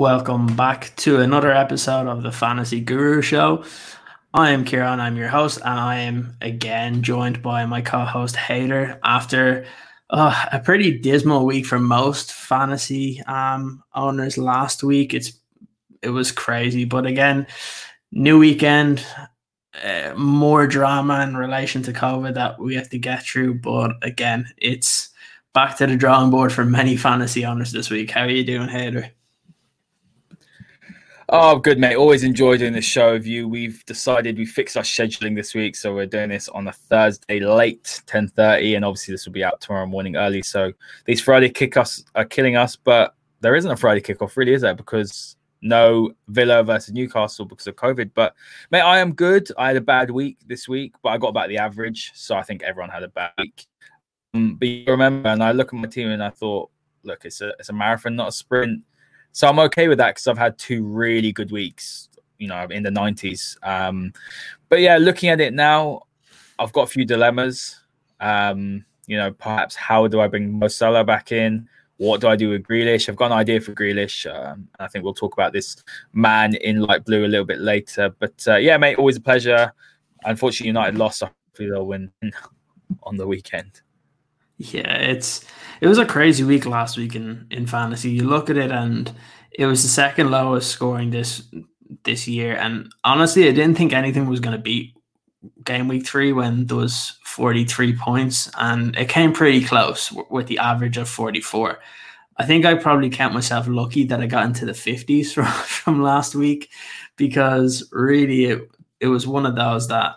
Welcome back to another episode of the Fantasy Guru Show. I am Ciaran, I'm your host, and I am again joined by my co host Haider after uh, a pretty dismal week for most fantasy um, owners last week. It's It was crazy, but again, new weekend, uh, more drama in relation to COVID that we have to get through. But again, it's back to the drawing board for many fantasy owners this week. How are you doing, Haider? Oh, good, mate. Always enjoy doing this show with you. We've decided we fixed our scheduling this week, so we're doing this on a Thursday late, ten thirty, and obviously this will be out tomorrow morning early. So these Friday kickoffs are killing us, but there isn't a Friday kickoff, really, is there? Because no Villa versus Newcastle because of COVID. But mate, I am good. I had a bad week this week, but I got about the average, so I think everyone had a bad week. Um, but you remember, and I look at my team and I thought, look, it's a it's a marathon, not a sprint so I'm okay with that because I've had two really good weeks, you know, in the 90s. Um, but yeah, looking at it now, I've got a few dilemmas. Um, you know, perhaps how do I bring Mo back in? What do I do with Grealish? I've got an idea for Grealish. Um, I think we'll talk about this man in light blue a little bit later. But uh, yeah, mate, always a pleasure. Unfortunately, United lost. Hopefully, they'll win on the weekend. Yeah, it's it was a crazy week last week in in fantasy. You look at it, and it was the second lowest scoring this this year. And honestly, I didn't think anything was going to beat game week three when there was 43 points, and it came pretty close with the average of 44. I think I probably count myself lucky that I got into the 50s from, from last week because really it, it was one of those that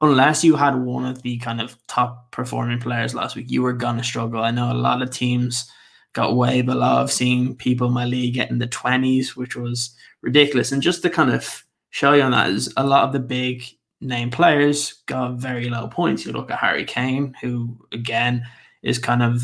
unless you had one of the kind of top performing players last week, you were gonna struggle. I know a lot of teams got way below. I've seen people in my league get in the twenties, which was ridiculous. And just to kind of show you on that is a lot of the big name players got very low points. You look at Harry Kane, who again is kind of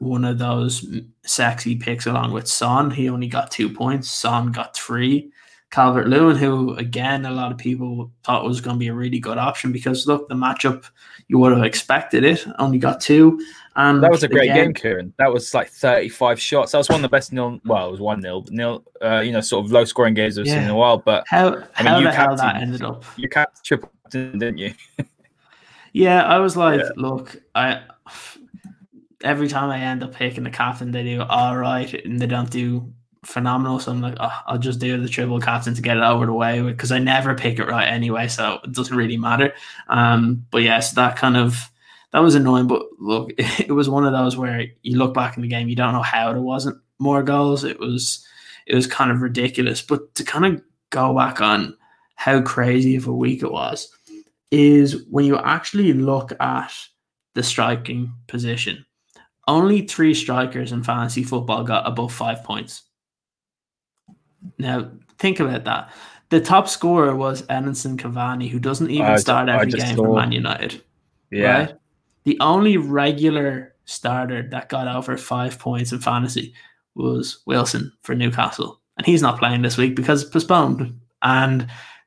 one of those sexy picks along with Son. He only got two points. Son got three. Calvert Lewin, who again a lot of people thought was going to be a really good option because look, the matchup you would have expected it only got two. And that was a great again, game, Ciaran. That was like 35 shots. That was one of the best nil. Well, it was one nil, nil. Uh, you know, sort of low scoring games I've yeah. seen in a while. But how I mean, how the hell that ended up? You capped triple, didn't you? yeah, I was like, yeah. look, I every time I end up picking the captain, they do all right, and they don't do phenomenal. So I'm like, oh, I'll just do the triple captain to get it over the way because I never pick it right anyway, so it doesn't really matter. Um, but yes, yeah, so that kind of that was annoying. But look, it was one of those where you look back in the game, you don't know how there wasn't more goals. It was it was kind of ridiculous. But to kind of go back on how crazy of a week it was is when you actually look at the striking position. Only three strikers in fantasy football got above five points. Now, think about that. The top scorer was Edinson Cavani, who doesn't even start every game saw. for Man United. Yeah. Right? The only regular starter that got over five points in fantasy was Wilson for Newcastle. And he's not playing this week because it's postponed. And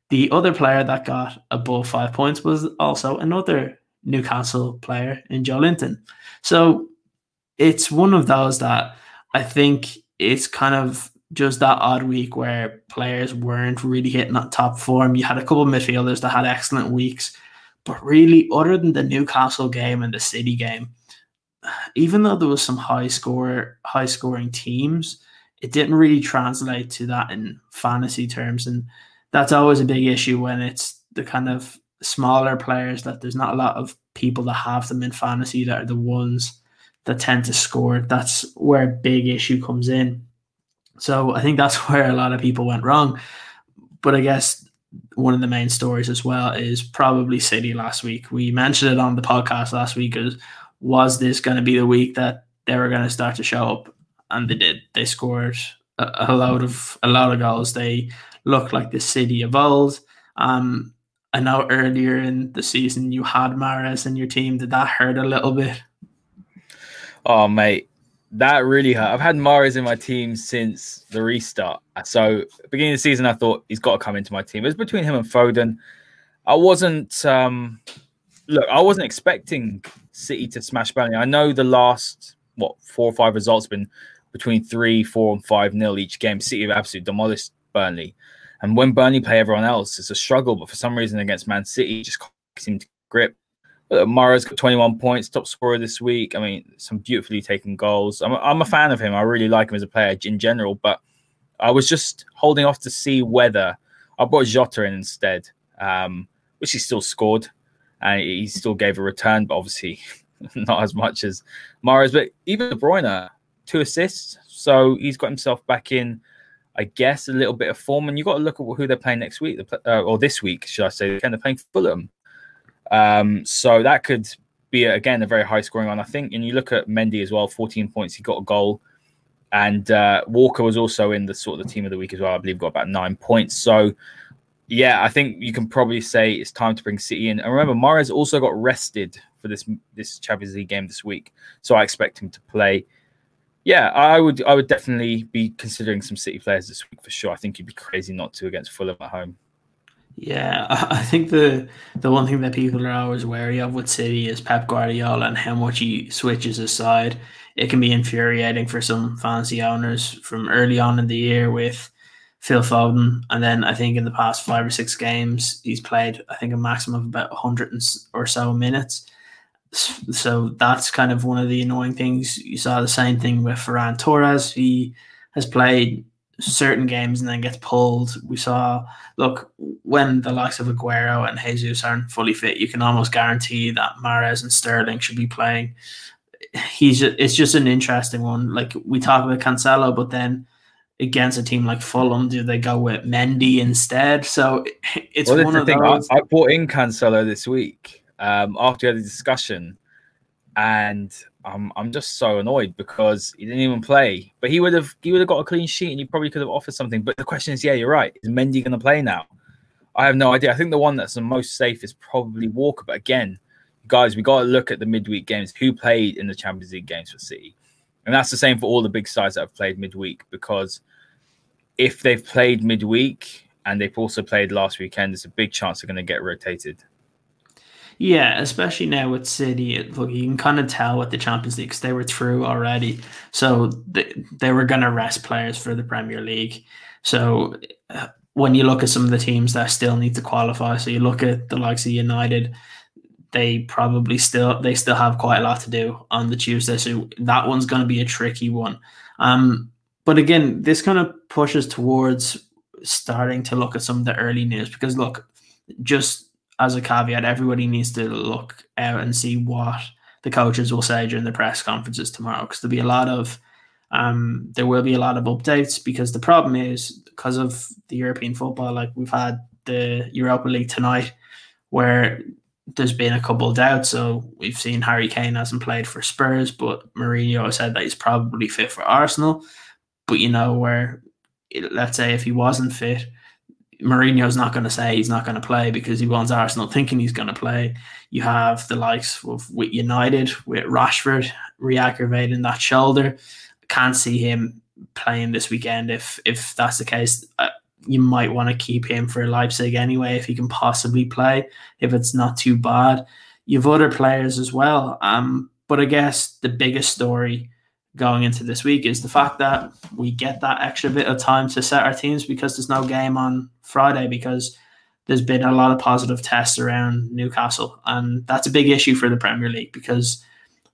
the other player that got above five points was also another Newcastle player in Joelinton. So it's one of those that I think it's kind of just that odd week where players weren't really hitting that top form. You had a couple of midfielders that had excellent weeks, but really, other than the Newcastle game and the City game, even though there was some high score, high scoring teams, it didn't really translate to that in fantasy terms, and that's always a big issue when it's the kind of smaller players that there's not a lot of people that have them in fantasy that are the ones that tend to score. That's where a big issue comes in. So I think that's where a lot of people went wrong. But I guess one of the main stories as well is probably City last week. We mentioned it on the podcast last week. Is was this going to be the week that they were going to start to show up? And they did. They scored a, a load of a lot of goals. They looked like the City of old. Um, I know earlier in the season you had Mahrez in your team. Did that hurt a little bit? Oh, mate, that really hurt. I've had Mahrez in my team since the restart. So beginning of the season, I thought he's got to come into my team. It was between him and Foden. I wasn't um look, I wasn't expecting City to smash Burnley. I know the last what four or five results been between three, four, and five nil each game. City have absolutely demolished Burnley. And when Burnley play everyone else, it's a struggle. But for some reason against Man City, just seem to grip. Uh, Mahrez got 21 points, top scorer this week. I mean, some beautifully taken goals. I'm, I'm a fan of him. I really like him as a player in general, but I was just holding off to see whether I brought Jota in instead, um, which he still scored and he still gave a return, but obviously not as much as Mahrez. But even De Bruyne, two assists, so he's got himself back in. I guess a little bit of form, and you've got to look at who they're playing next week, uh, or this week, should I say? They're playing Fulham, um, so that could be again a very high scoring one, I think. And you look at Mendy as well, 14 points, he got a goal, and uh, Walker was also in the sort of the team of the week as well. I believe got about nine points. So yeah, I think you can probably say it's time to bring City in. And remember, Mahrez also got rested for this this Champions League game this week, so I expect him to play. Yeah, I would I would definitely be considering some City players this week for sure. I think you'd be crazy not to against Fulham at home. Yeah, I think the the one thing that people are always wary of with City is Pep Guardiola and how much he switches his side. It can be infuriating for some fancy owners from early on in the year with Phil Foden, and then I think in the past five or six games he's played I think a maximum of about hundred or so minutes. So that's kind of one of the annoying things. You saw the same thing with Ferran Torres. He has played certain games and then gets pulled. We saw, look, when the likes of Aguero and Jesus aren't fully fit, you can almost guarantee that Mahrez and Sterling should be playing. He's it's just an interesting one. Like we talk about Cancelo, but then against a team like Fulham, do they go with Mendy instead? So it's well, one of thing. those. I, I brought in Cancelo this week um, after we had a discussion, and I'm I'm just so annoyed because he didn't even play. But he would have he would have got a clean sheet, and he probably could have offered something. But the question is, yeah, you're right. Is Mendy going to play now? I have no idea. I think the one that's the most safe is probably Walker. But again, guys, we got to look at the midweek games. Who played in the Champions League games for City? And that's the same for all the big sides that have played midweek because if they've played midweek and they've also played last weekend, there's a big chance they're going to get rotated. Yeah, especially now with City, look, you can kind of tell with the Champions League because they were through already, so they, they were going to rest players for the Premier League. So uh, when you look at some of the teams that still need to qualify, so you look at the likes of United, they probably still they still have quite a lot to do on the Tuesday. So that one's going to be a tricky one. Um, but again, this kind of pushes towards starting to look at some of the early news because look, just as a caveat, everybody needs to look out and see what the coaches will say during the press conferences tomorrow because there'll be a lot of um, there will be a lot of updates because the problem is because of the European football, like we've had the Europa League tonight, where there's been a couple of doubts. So we've seen Harry Kane hasn't played for Spurs, but Mourinho said that he's probably fit for Arsenal. But you know, where let's say if he wasn't fit, Mourinho's not going to say he's not going to play because he wants Arsenal thinking he's going to play. You have the likes of with United with Rashford re-aggravating that shoulder. Can't see him playing this weekend if if that's the case. Uh, you might want to keep him for Leipzig anyway if he can possibly play, if it's not too bad. You've other players as well. Um, but I guess the biggest story going into this week is the fact that we get that extra bit of time to set our teams because there's no game on Friday because there's been a lot of positive tests around Newcastle. And that's a big issue for the Premier League because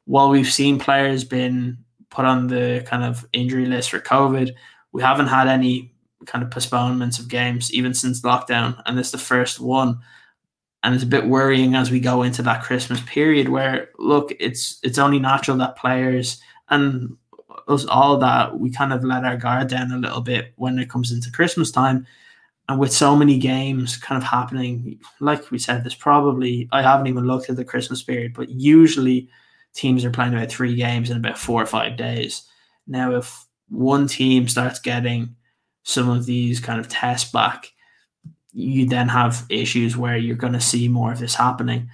while we've seen players been put on the kind of injury list for COVID, we haven't had any kind of postponements of games even since lockdown, and it's the first one. And it's a bit worrying as we go into that Christmas period where look, it's it's only natural that players and us all that we kind of let our guard down a little bit when it comes into Christmas time. And with so many games kind of happening, like we said, there's probably I haven't even looked at the Christmas period, but usually teams are playing about three games in about four or five days. Now, if one team starts getting some of these kind of tests back, you then have issues where you're going to see more of this happening.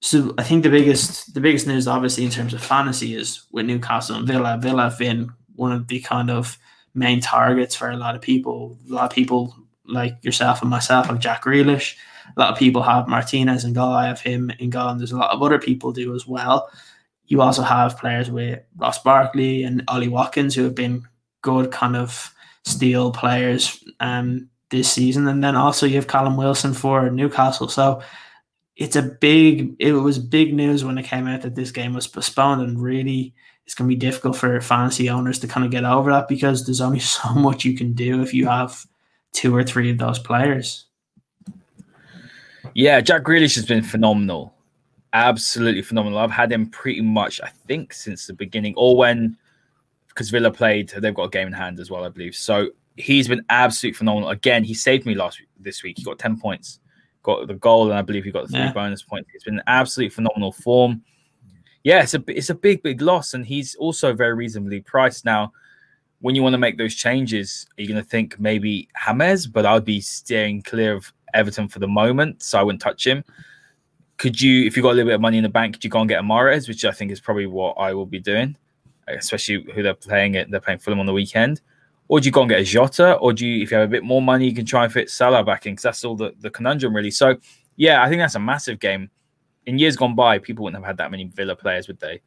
So I think the biggest the biggest news, obviously, in terms of fantasy, is with Newcastle and Villa. Villa have been one of the kind of main targets for a lot of people. A lot of people like yourself and myself have Jack Grealish. A lot of people have Martinez and goal. I have him in goal, and there's a lot of other people do as well. you also have players with Ross Barkley and Ollie Watkins who have been good kind of steal players um, this season, and then also you have Callum Wilson for Newcastle. So it's a big. It was big news when it came out that this game was postponed, and really, it's going to be difficult for fantasy owners to kind of get over that because there's only so much you can do if you have two or three of those players. Yeah, Jack Grealish has been phenomenal. Absolutely phenomenal. I've had him pretty much, I think, since the beginning, or when because Villa played, they've got a game in hand as well, I believe. So he's been absolutely phenomenal. Again, he saved me last week, this week. He got 10 points, got the goal, and I believe he got the three yeah. bonus points. It's been absolutely phenomenal form. Yeah, it's a it's a big, big loss, and he's also very reasonably priced now. When you want to make those changes, are you going to think maybe James? But I'd be steering clear of Everton for the moment, so I wouldn't touch him. Could you, if you got a little bit of money in the bank, could you go and get a which I think is probably what I will be doing, especially who they're playing it. They're playing Fulham on the weekend. Or do you go and get a Jota? Or do you, if you have a bit more money, you can try and fit Salah back in? Because that's all the, the conundrum, really. So, yeah, I think that's a massive game. In years gone by, people wouldn't have had that many Villa players, would they?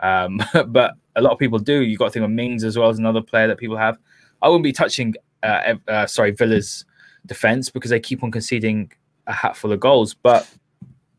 Um, but a lot of people do. You've got to think of Mings as well as another player that people have. I wouldn't be touching, uh, uh, sorry, Villa's defense because they keep on conceding a hatful of goals. But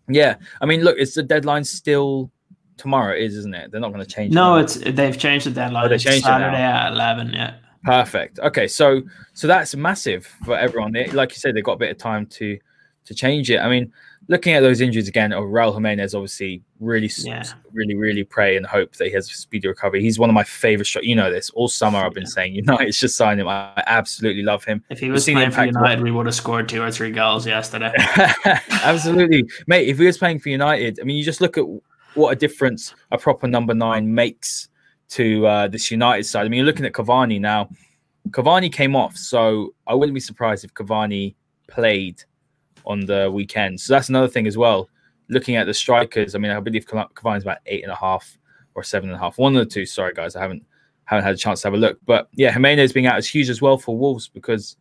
yeah, I mean, look, it's the deadline still tomorrow, is isn't it? They're not going to change. No, it it's they've changed the deadline. Oh, they changed Saturday at eleven. Yeah. Perfect. Okay, so so that's massive for everyone. Like you said, they've got a bit of time to to change it. I mean, looking at those injuries again, oh, Raul Jimenez obviously really, yeah. really, really pray and hope that he has a speedy recovery. He's one of my favorite shots. You know this. All summer I've been yeah. saying United should sign him. I absolutely love him. If he was playing for United, we would have scored two or three goals yesterday. absolutely, mate. If he was playing for United, I mean, you just look at what a difference a proper number nine makes to uh, this United side. I mean, you're looking at Cavani now. Cavani came off, so I wouldn't be surprised if Cavani played on the weekend. So that's another thing as well. Looking at the strikers, I mean, I believe Cavani's about eight and a half or seven and a half. One of the two. Sorry, guys, I haven't haven't had a chance to have a look. But yeah, Jimenez being out is huge as well for Wolves because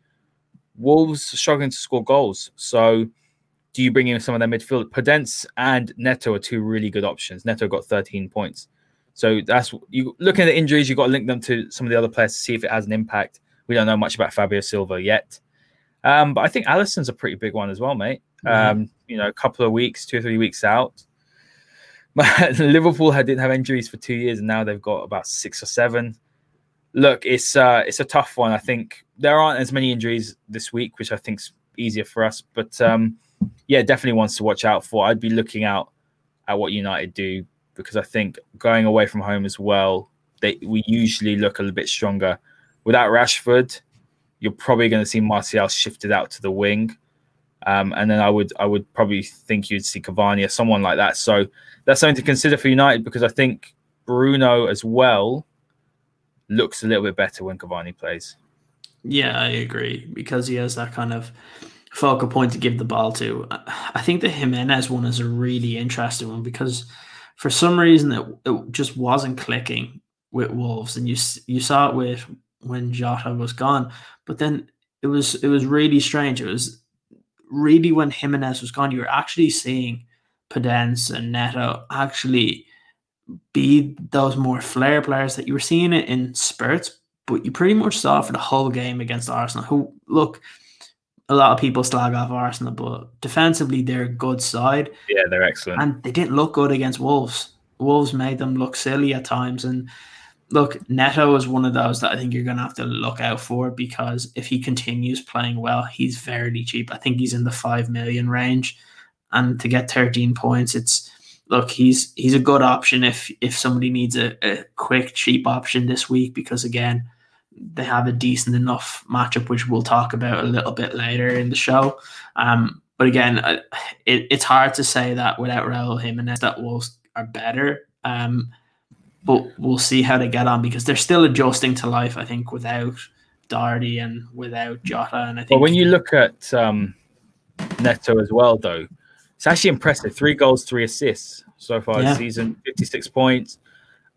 Wolves are struggling to score goals. So do you bring in some of their midfield? Podence and Neto are two really good options. Neto got 13 points. So that's you looking at the injuries, you've got to link them to some of the other players to see if it has an impact. We don't know much about Fabio Silva yet. Um, but I think Alisson's a pretty big one as well, mate. Mm-hmm. Um, you know, a couple of weeks, two or three weeks out. Liverpool had, didn't have injuries for two years, and now they've got about six or seven. Look, it's uh, it's a tough one. I think there aren't as many injuries this week, which I think's easier for us. But um, yeah, definitely ones to watch out for. I'd be looking out at what United do because I think going away from home as well, they we usually look a little bit stronger. Without Rashford, you're probably going to see Martial shifted out to the wing. Um, and then I would I would probably think you'd see Cavani or someone like that. So that's something to consider for United because I think Bruno as well looks a little bit better when Cavani plays. Yeah, I agree because he has that kind of focal point to give the ball to. I think the Jimenez one is a really interesting one because for some reason it, it just wasn't clicking with Wolves, and you you saw it with when Jota was gone, but then it was it was really strange. It was really when Jimenez was gone, you were actually seeing Podence and Neto actually be those more flair players that you were seeing it in spurts, but you pretty much saw for the whole game against Arsenal. Who look, a lot of people slag off Arsenal, but defensively they're a good side. Yeah, they're excellent. And they didn't look good against Wolves. Wolves made them look silly at times. And look, Neto is one of those that I think you're going to have to look out for because if he continues playing well, he's fairly cheap. I think he's in the five million range, and to get 13 points, it's look he's he's a good option if if somebody needs a, a quick cheap option this week because again they have a decent enough matchup, which we'll talk about a little bit later in the show. Um, but again, it, it's hard to say that without Raul Jimenez that Wolves are better. Um, but we'll see how they get on because they're still adjusting to life. I think without Doherty and without Jota, and I think. Well, when you look at um, Neto as well, though, it's actually impressive. Three goals, three assists so far yeah. this season, fifty-six points.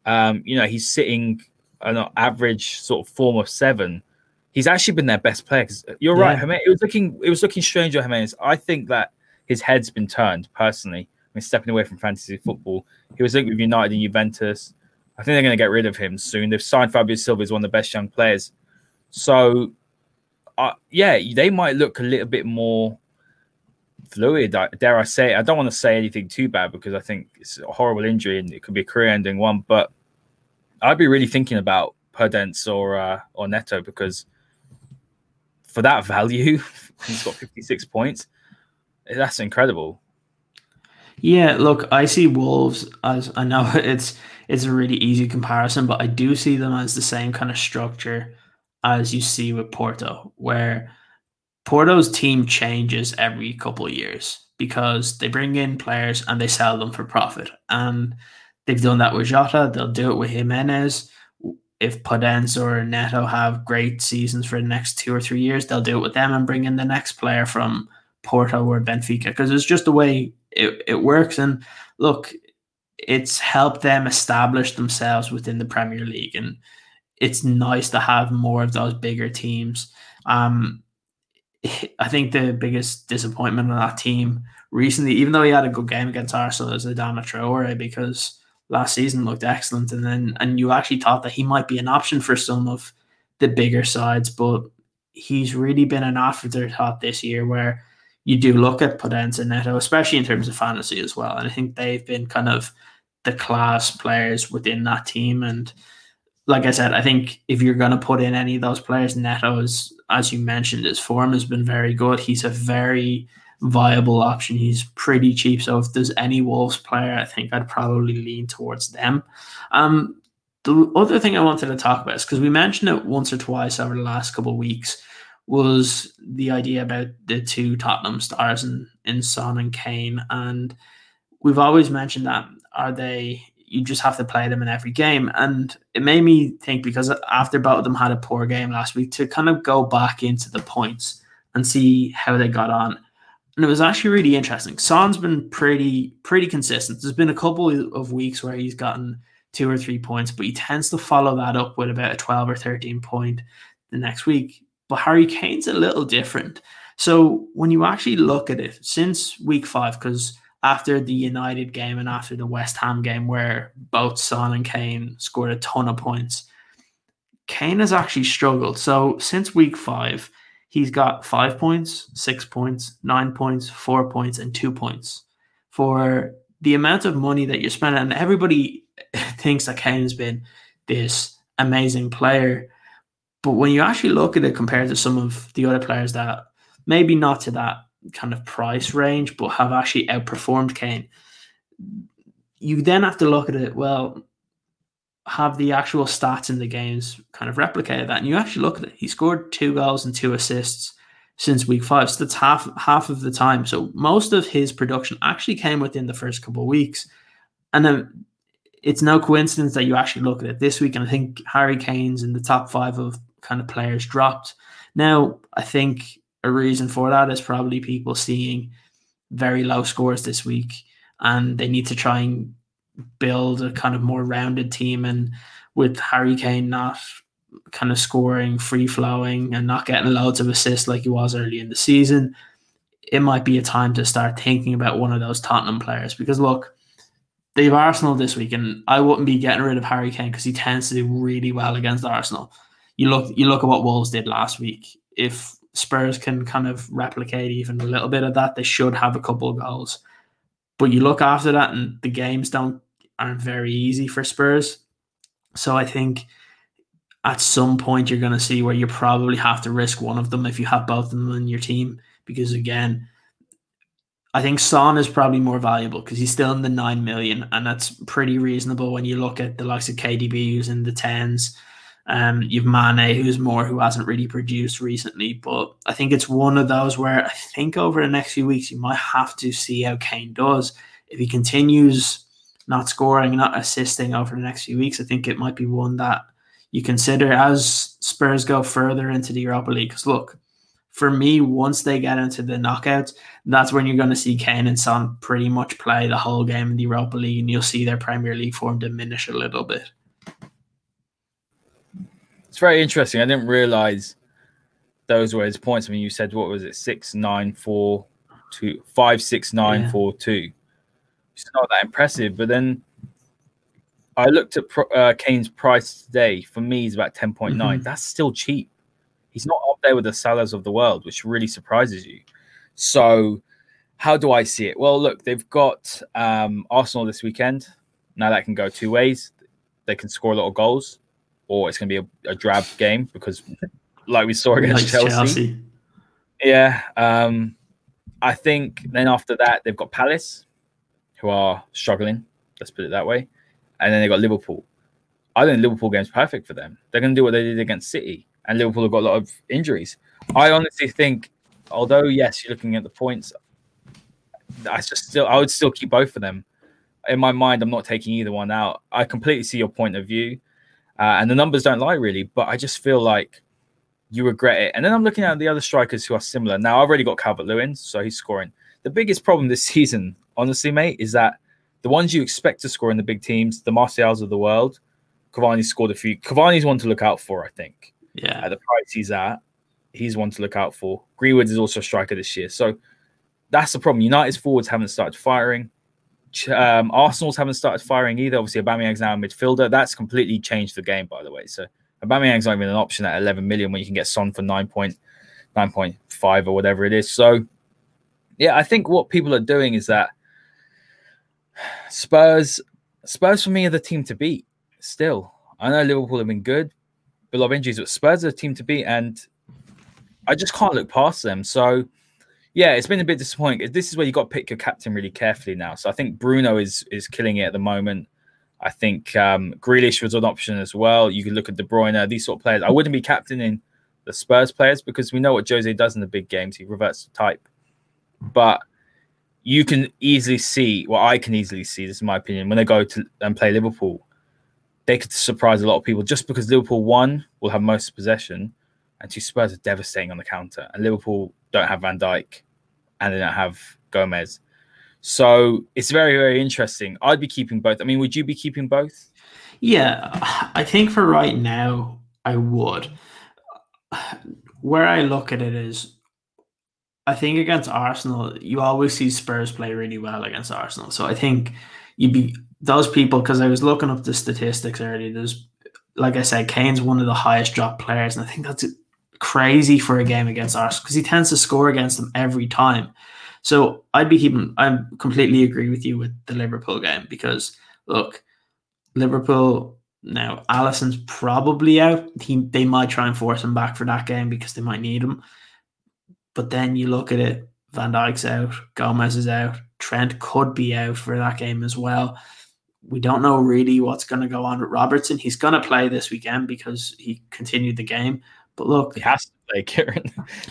Um, you know, he's sitting an average sort of form of seven. He's actually been their best player. You're yeah. right, Jimenez. It was looking, it was looking strange on Jimenez. I think that his head's been turned personally. I mean, stepping away from fantasy football. He was linked with United and Juventus. I think they're going to get rid of him soon. They've signed Fabio Silva as one of the best young players. So, uh, yeah, they might look a little bit more fluid. Dare I say? I don't want to say anything too bad because I think it's a horrible injury and it could be a career-ending one. But I'd be really thinking about Podence or uh, or Neto because for that value, he's got 56 points. That's incredible. Yeah, look, I see Wolves as I know it's it's a really easy comparison, but I do see them as the same kind of structure as you see with Porto, where Porto's team changes every couple of years because they bring in players and they sell them for profit. And they've done that with Jota, they'll do it with Jimenez. If Podence or Neto have great seasons for the next two or three years, they'll do it with them and bring in the next player from Porto or Benfica because it's just the way it, it works. And look, it's helped them establish themselves within the Premier League. And it's nice to have more of those bigger teams. Um, I think the biggest disappointment of that team recently, even though he had a good game against Arsenal, is Adama Traore because last season looked excellent, and then and you actually thought that he might be an option for some of the bigger sides, but he's really been an afterthought this year where you do look at Podence and Neto, especially in terms of fantasy as well. And I think they've been kind of the class players within that team. And like I said, I think if you're going to put in any of those players, Neto is, as you mentioned, his form has been very good. He's a very viable option. He's pretty cheap. So if there's any Wolves player, I think I'd probably lean towards them. Um, the other thing I wanted to talk about is because we mentioned it once or twice over the last couple of weeks was the idea about the two Tottenham stars in, in Son and Kane. And we've always mentioned that are they you just have to play them in every game. And it made me think because after both of them had a poor game last week to kind of go back into the points and see how they got on. And it was actually really interesting. Son's been pretty pretty consistent. There's been a couple of weeks where he's gotten two or three points, but he tends to follow that up with about a 12 or 13 point the next week. But Harry Kane's a little different. So when you actually look at it since week five, because after the United game and after the West Ham game, where both Son and Kane scored a ton of points, Kane has actually struggled. So since week five, he's got five points, six points, nine points, four points, and two points. For the amount of money that you're spending, and everybody thinks that Kane's been this amazing player but when you actually look at it compared to some of the other players that maybe not to that kind of price range, but have actually outperformed Kane, you then have to look at it. Well, have the actual stats in the games kind of replicated that? And you actually look at it. He scored two goals and two assists since week five. So that's half half of the time. So most of his production actually came within the first couple of weeks. And then it's no coincidence that you actually look at it this week. And I think Harry Kane's in the top five of kind of players dropped. Now, I think a reason for that is probably people seeing very low scores this week and they need to try and build a kind of more rounded team. And with Harry Kane not kind of scoring, free flowing, and not getting loads of assists like he was early in the season, it might be a time to start thinking about one of those Tottenham players. Because look, they have Arsenal this week, and I wouldn't be getting rid of Harry Kane because he tends to do really well against Arsenal you look you look at what Wolves did last week. If Spurs can kind of replicate even a little bit of that, they should have a couple of goals. But you look after that, and the games don't aren't very easy for Spurs. So I think at some point you're going to see where you probably have to risk one of them if you have both of them in your team, because again, I think Son is probably more valuable because he's still in the nine million, and that's pretty reasonable when you look at the likes of KDB who's in the tens. Um, you've Mane, who's more who hasn't really produced recently, but I think it's one of those where I think over the next few weeks you might have to see how Kane does. If he continues not scoring, not assisting over the next few weeks, I think it might be one that you consider as Spurs go further into the Europa League. Because look, for me, once they get into the knockouts, that's when you're going to see Kane and Son pretty much play the whole game in the Europa League, and you'll see their Premier League form diminish a little bit it's very interesting. I didn't realize those were his points. I mean, you said what was it? Six, nine, four, two, five, six, nine, yeah. four, two. it's not that impressive. But then I looked at uh, Kane's price today. For me, he's about 10.9. Mm-hmm. That's still cheap. He's not up there with the Salahs of the world, which really surprises you. So, how do I see it? Well, look, they've got um, Arsenal this weekend. Now that can go two ways. They can score a lot of goals, or it's going to be a, a drab game because, like we saw against Chelsea. Chelsea. Yeah. Um, I think then after that, they've got Palace, who are struggling. Let's put it that way. And then they've got Liverpool. I think Liverpool game's perfect for them. They're going to do what they did against City, and Liverpool have got a lot of injuries. I honestly think, although yes, you're looking at the points, I just still I would still keep both of them. In my mind, I'm not taking either one out. I completely see your point of view, uh, and the numbers don't lie really. But I just feel like you regret it. And then I'm looking at the other strikers who are similar. Now I've already got Calvert Lewin, so he's scoring. The biggest problem this season, honestly, mate, is that the ones you expect to score in the big teams, the Martials of the world, Cavani scored a few. Cavani's one to look out for, I think. Yeah. At the price he's at, he's one to look out for. Greenwood is also a striker this year. So that's the problem. United's forwards haven't started firing. Um, Arsenal's haven't started firing either. Obviously, Aubameyang's now a midfielder. That's completely changed the game, by the way. So Aubameyang's not even an option at 11 million when you can get Son for 9.9.5 or whatever it is. So, yeah, I think what people are doing is that Spurs, Spurs for me are the team to beat. Still, I know Liverpool have been good, a lot of injuries, but Spurs are the team to beat, and I just can't look past them. So, yeah, it's been a bit disappointing. This is where you got to pick your captain really carefully now. So I think Bruno is is killing it at the moment. I think um, Grealish was an option as well. You could look at De Bruyne, these sort of players. I wouldn't be captaining the Spurs players because we know what Jose does in the big games. He reverts to type. But you can easily see, well, I can easily see, this is my opinion, when they go to and play Liverpool, they could surprise a lot of people just because Liverpool, one, will have most possession, and two, Spurs are devastating on the counter. And Liverpool don't have Van Dijk and they don't have Gomez. So it's very, very interesting. I'd be keeping both. I mean, would you be keeping both? Yeah, I think for right now, I would. Where I look at it is, I think against Arsenal, you always see Spurs play really well against Arsenal. So I think you'd be those people because I was looking up the statistics earlier. There's, like I said, Kane's one of the highest drop players, and I think that's crazy for a game against Arsenal because he tends to score against them every time. So I'd be keeping. I completely agree with you with the Liverpool game because look, Liverpool now Alisson's probably out. He they might try and force him back for that game because they might need him. But then you look at it, Van Dijk's out, Gomez is out, Trent could be out for that game as well. We don't know really what's going to go on with Robertson. He's going to play this weekend because he continued the game. But look, he has to play Ciaran.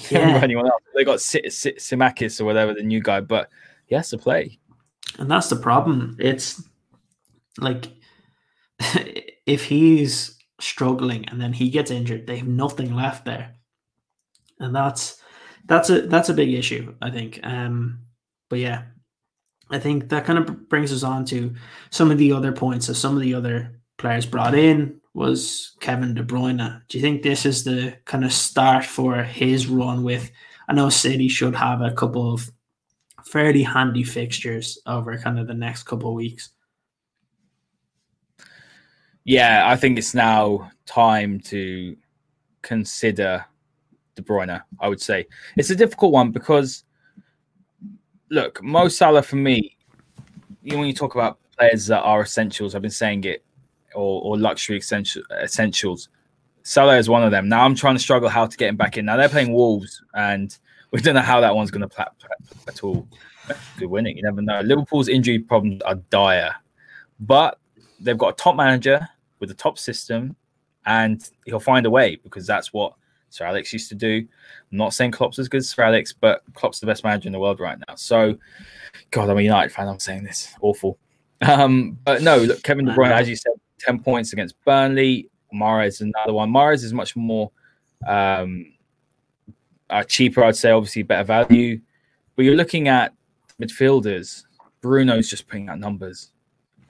Yeah. anyone else. They got Tsimikas or whatever the new guy, but he has to play. And that's the problem. It's like if he's struggling and then he gets injured, they have nothing left there, and that's that's a that's a big issue. I think. Um, but yeah, I think that kind of brings us on to some of the other points of some of the other players brought in was Kevin De Bruyne. Do you think this is the kind of start for his run with? I know City should have a couple of fairly handy fixtures over kind of the next couple of weeks. Yeah, I think it's now time to consider De Bruyne. I would say it's a difficult one because look, Mo Salah for me. You know, when you talk about players that are essentials, I've been saying it or, or luxury essential, essentials. Salah is one of them. Now I'm trying to struggle how to get him back in. Now they're playing Wolves, and we don't know how that one's going to play at all. Good winning, you never know. Liverpool's injury problems are dire, but they've got a top manager with a top system, and he'll find a way because that's what Sir Alex used to do. I'm not saying Klopp's as good as Sir Alex, but Klopp's the best manager in the world right now. So, God, I'm a United fan. I'm saying this awful. Um, but no, look, Kevin De Bruyne, as you said, 10 points against Burnley. Mahrez another one. Mahrez is much more um, uh, cheaper, I'd say, obviously better value. But you're looking at midfielders. Bruno's just putting out numbers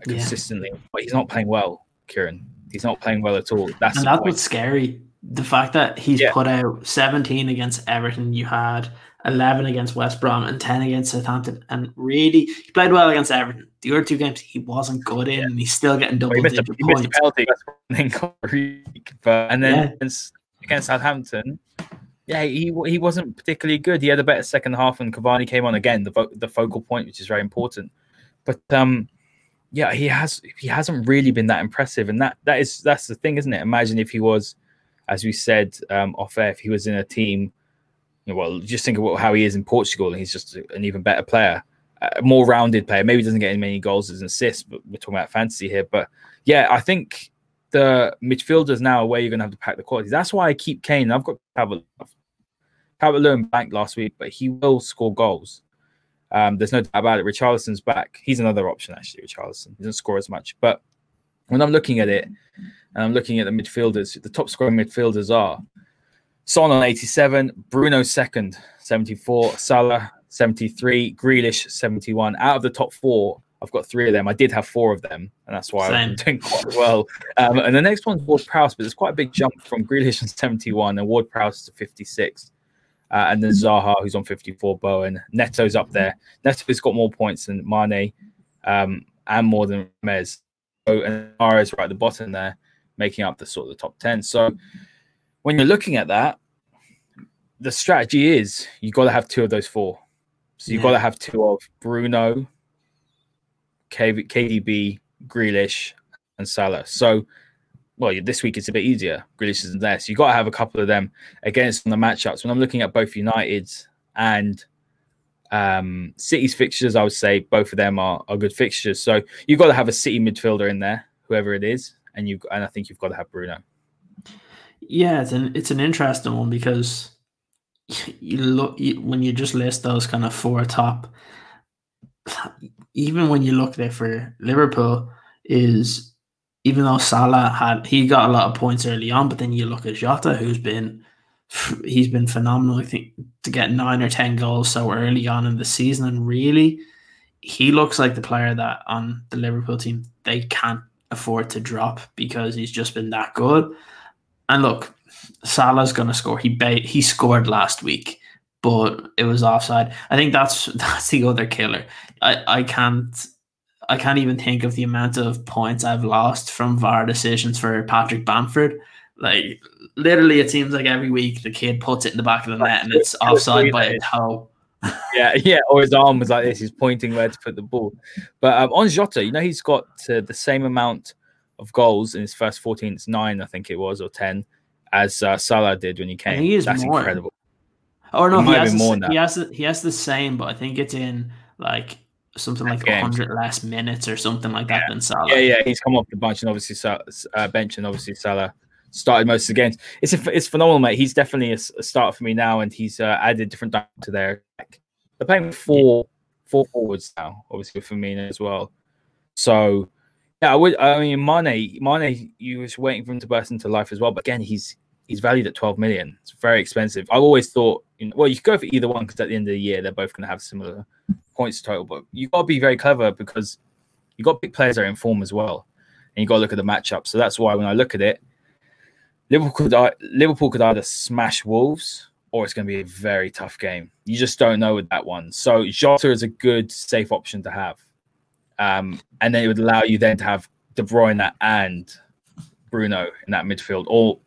consistently, yeah. but he's not playing well, Ciaran. He's not playing well at all. That's and that's what's scary the fact that he's yeah. put out 17 against Everton, you had 11 against West Brom and 10 against Southampton, and really he played well against Everton. The other two games he wasn't good in, yeah. and he's still getting double well, digit a, points. penalty, but, and then yeah. against, against Southampton, yeah, he he wasn't particularly good. He had a better second half and Cavani came on again, the fo- the focal point, which is very important. But um, yeah, he has he hasn't really been that impressive, and that that is that's the thing, isn't it? Imagine if he was, as we said um, off air, if he was in a team. Well, just think about how he is in Portugal, and he's just an even better player, a more rounded player. Maybe doesn't get as many goals as assists, but we're talking about fantasy here. But yeah, I think the midfielders now are where you're going to have to pack the quality. That's why I keep Kane. I've got Calvert Calvert Lewin back last week, but he will score goals. Um, there's no doubt about it. Richarlison's back. He's another option, actually. Richarlison he doesn't score as much. But when I'm looking at it, and I'm looking at the midfielders, the top scoring midfielders are Son on 87, Bruno second, 74, Salah 73, Grealish 71. Out of the top four, I've got three of them. I did have four of them, and that's why. I'm doing quite well. Um, and the next one's Ward Prowse, but there's quite a big jump from Grealish on 71 and Ward Prowse to 56. Uh, and then Zaha, who's on 54, Bowen. Neto's up there. Neto's got more points than Mane um, and more than Mez. So, and Mahrez right at the bottom there, making up the sort of the top 10. So when you're looking at that, the strategy is you've got to have two of those four. So you've yeah. got to have two of Bruno, KDB, Grealish, and Salah. So well, this week it's a bit easier. Grealish isn't there, so you've got to have a couple of them against the matchups. When I'm looking at both United's and um, City's fixtures, I would say both of them are, are good fixtures. So you've got to have a City midfielder in there, whoever it is, and you and I think you've got to have Bruno. Yeah, it's an it's an interesting one because you look you, when you just list those kind of four top. Even when you look there for Liverpool, is even though Salah had he got a lot of points early on, but then you look at Jota, who's been he's been phenomenal. I think to get nine or ten goals so early on in the season, and really, he looks like the player that on the Liverpool team they can't afford to drop because he's just been that good. And look, Salah's going to score. He ba- he scored last week, but it was offside. I think that's that's the other killer. I I can't I can't even think of the amount of points I've lost from VAR decisions for Patrick Bamford. Like literally, it seems like every week the kid puts it in the back of the net and it's offside by a toe. yeah, yeah, or his arm was like this. He's pointing where to put the ball. But um, on Jota, you know, he's got uh, the same amount of goals in his first 14. It's nine, I think it was, or 10, as uh, Salah did when he came. He is That's more. incredible. Oh no, he has, the, he has the, he has the same, but I think it's in like something like hundred less minutes or something like that yeah. than Salah. Yeah, yeah, he's come off the bench and obviously uh, bench and obviously Salah started most of the games. It's a, it's phenomenal, mate. He's definitely a, a start for me now, and he's uh, added different to their. They're playing four four forwards now, obviously for me as well. So yeah, I would. I mean, Mane, Mane, you was waiting for him to burst into life as well, but again, he's he's valued at 12 million. It's very expensive. I've always thought, you know, well, you could go for either one because at the end of the year, they're both going to have similar points total. But you've got to be very clever because you've got big players that are in form as well, and you've got to look at the matchup. So that's why when I look at it, Liverpool could Liverpool could either smash Wolves or it's going to be a very tough game. You just don't know with that one. So Jota is a good safe option to have, um, and then it would allow you then to have De Bruyne and Bruno in that midfield, or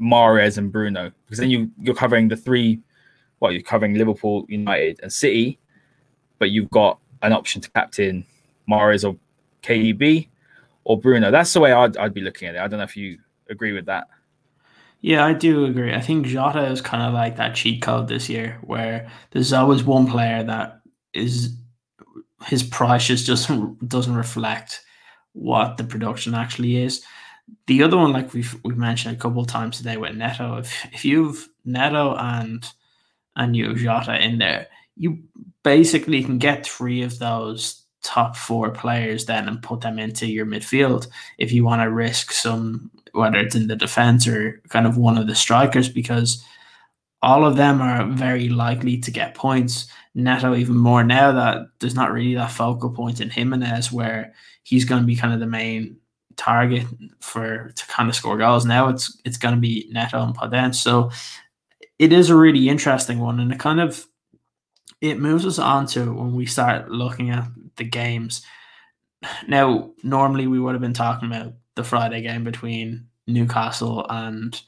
Mahrez and Bruno, because then you you're covering the three. Well, you're covering Liverpool, United, and City, but you've got an option to captain Mahrez or KDB or Bruno. That's the way I'd, I'd be looking at it. I don't know if you agree with that. Yeah, I do agree. I think Jota is kind of like that cheat code this year, where there's always one player that is his price just doesn't doesn't reflect what the production actually is. The other one, like we've we've mentioned a couple of times today with Neto, if if you've Neto and and you have Jota in there, you basically can get three of those top four players then and put them into your midfield if you want to risk some whether it's in the defense or kind of one of the strikers because all of them are very likely to get points. Neto even more now that there's not really that focal point in Jimenez where he's going to be kind of the main target for to kind of score goals. Now it's it's going to be Neto and Podence. So it is a really interesting one, and it kind of it moves us on to when we start looking at the games. Now, normally we would have been talking about the Friday game between Newcastle and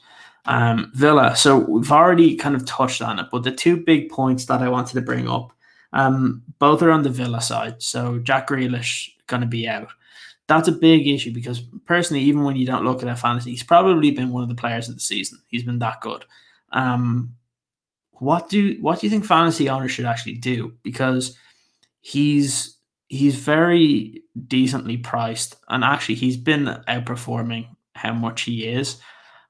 um, Villa. So we've already kind of touched on it, but the two big points that I wanted to bring up, um, both are on the Villa side. So Jack Grealish going to be out. That's a big issue because personally, even when you don't look at that fantasy, he's probably been one of the players of the season. He's been that good. Um, what do what do you think fantasy owners should actually do? Because he's he's very decently priced, and actually he's been outperforming how much he is.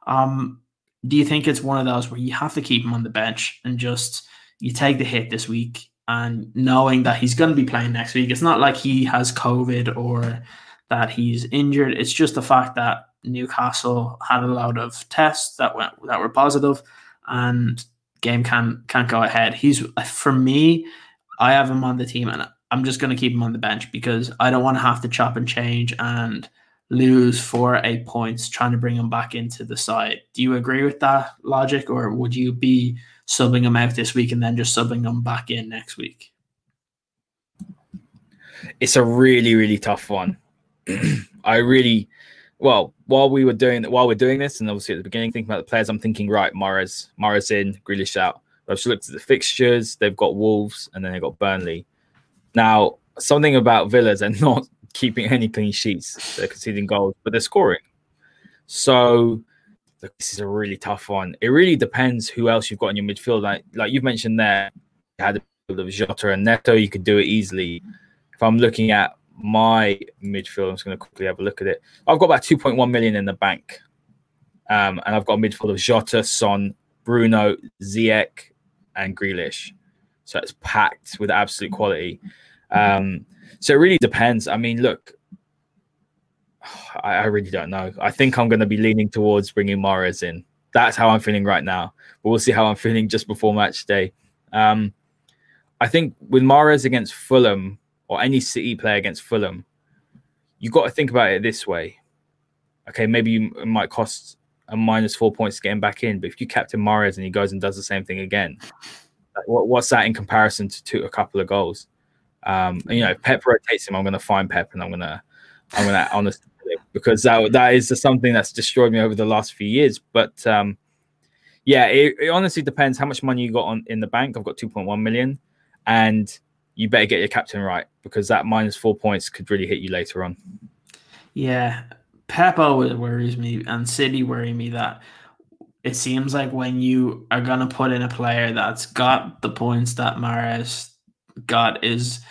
Um, do you think it's one of those where you have to keep him on the bench and just you take the hit this week and knowing that he's going to be playing next week? It's not like he has COVID or that he's injured. It's just the fact that Newcastle had a lot of tests that went that were positive, and game can can't go ahead. He's for me, I have him on the team, and I'm just going to keep him on the bench because I don't want to have to chop and change and lose four eight points trying to bring him back into the side. Do you agree with that logic, or would you be subbing him out this week and then just subbing him back in next week? It's a really really tough one. I really, well, while we were doing while we're doing this, and obviously at the beginning thinking about the players, I'm thinking right, Mahrez, Mahrez in, Grealish out. I've just looked at the fixtures. They've got Wolves and then they've got Burnley. Now, something about Villas, they're not keeping any clean sheets. They're conceding goals, but they're scoring. So this is a really tough one. It really depends who else you've got in your midfield. Like like you've mentioned there, you had of Jota and Neto, you could do it easily. If I'm looking at my midfield, I'm just going to quickly have a look at it. I've got about 2.1 million in the bank. Um, and I've got a midfield of Jota, Son, Bruno, Ziyech, and Grealish. So it's packed with absolute quality. Um, so it really depends. I mean, look, I, I really don't know. I think I'm going to be leaning towards bringing Mahrez in. That's how I'm feeling right now. But we'll see how I'm feeling just before match day. Um, I think with Mahrez against Fulham or any City player against Fulham, you got to think about it this way. Okay, maybe you, might cost a minus four points to get him back in, but if you captain Mahrez and he goes and does the same thing again, what, what's that in comparison to, to a couple of goals? Um, and, you know, if Pep rotates him, I'm going to find Pep and I'm going to, I'm going to honestly because that that is something that's destroyed me over the last few years. But um, yeah, it, it, honestly depends how much money you got on in the bank. I've got 2.1 million, and you better get your captain right because that minus four points could really hit you later on. Yeah, Pep always worries me, and City worry me that it seems like when you are gonna put in a player that's got the points that Mahrez got is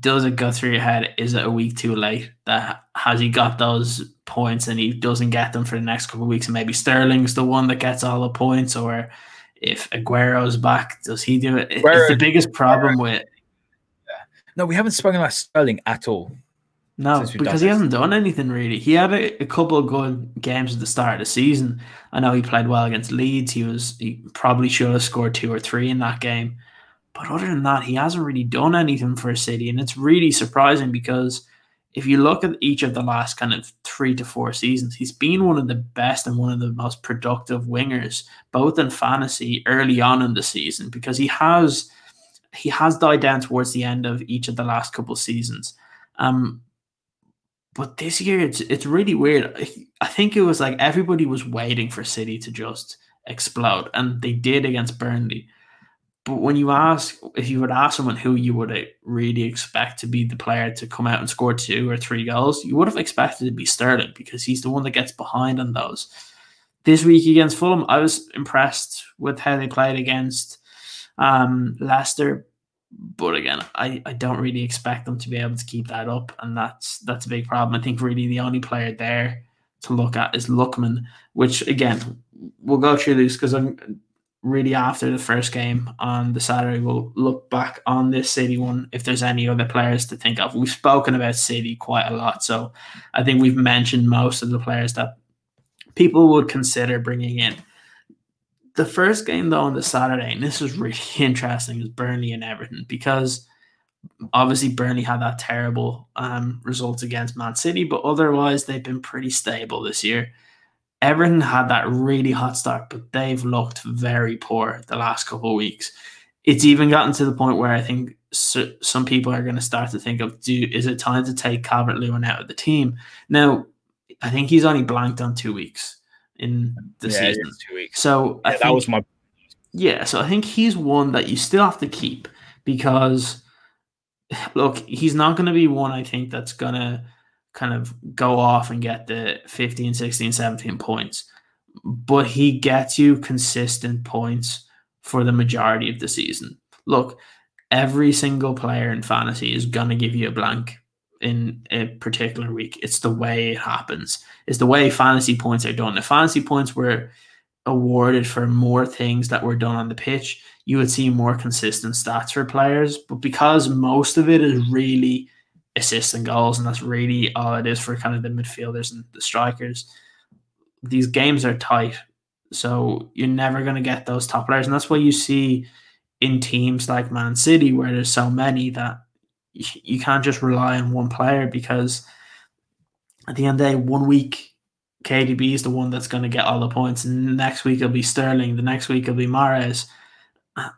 does it go through your head? Is it a week too late? That has he got those points and he doesn't get them for the next couple of weeks? And maybe Sterling's the one that gets all the points, or if Aguero's back, does he do it? Aguero, it's the biggest problem Aguero. with. No, we haven't spoken about Sterling at all. No, because he hasn't done anything really. He had a, a, couple of good games at the start of the season. I know he played well against Leeds. He was he probably should have scored two or three in that game. But other than that, he hasn't really done anything for City. And it's really surprising because if you look at each of the last kind of three to four seasons, he's been one of the best and one of the most productive wingers, both in fantasy early on in the season, because he has he has died down towards the end of each of the last couple seasons. Um, but this year it's it's really weird. I think it was like everybody was waiting for City to just explode, and they did against Burnley. But when you ask, if you would ask someone who you would uh, really expect to be the player to come out and score two or three goals, you would have expected it to be Sterling because he's the one that gets behind on those. This week against Fulham, I was impressed with how they played against um, Leicester. But again, I, I don't really expect them to be able to keep that up, and that's that's a big problem. I think really the only player there to look at is Lookman, which again we'll go through this because I'm really after the first game on the Saturday, we'll look back on this City one if there's any other players to think of. We've spoken about City quite a lot, so I think we've mentioned most of the players that people would consider bringing in. The first game though on the Saturday, and this is really interesting, is Burnley and Everton because Obviously, Burnley had that terrible um, result against Man City, but otherwise they've been pretty stable this year. Everton had that really hot start, but they've looked very poor the last couple of weeks. It's even gotten to the point where I think so, some people are going to start to think of: Do is it time to take Calvert Lewin out of the team? Now, I think he's only blanked on two weeks in the yeah, season. two weeks. So Yeah, I that was my yeah, so I think he's one that you still have to keep because look, he's not going to be one I think that's going to kind of go off and get the 15, 16, 17 points. But he gets you consistent points for the majority of the season. Look, every single player in fantasy is going to give you a blank in a particular week. It's the way it happens. It's the way fantasy points are done. If fantasy points were awarded for more things that were done on the pitch, you would see more consistent stats for players. But because most of it is really assists and goals, and that's really all it is for kind of the midfielders and the strikers, these games are tight. So you're never going to get those top players. And that's why you see in teams like Man City, where there's so many that you can't just rely on one player because at the end of the day, one week KDB is the one that's going to get all the points, and next week it'll be Sterling, the next week it'll be Mahrez,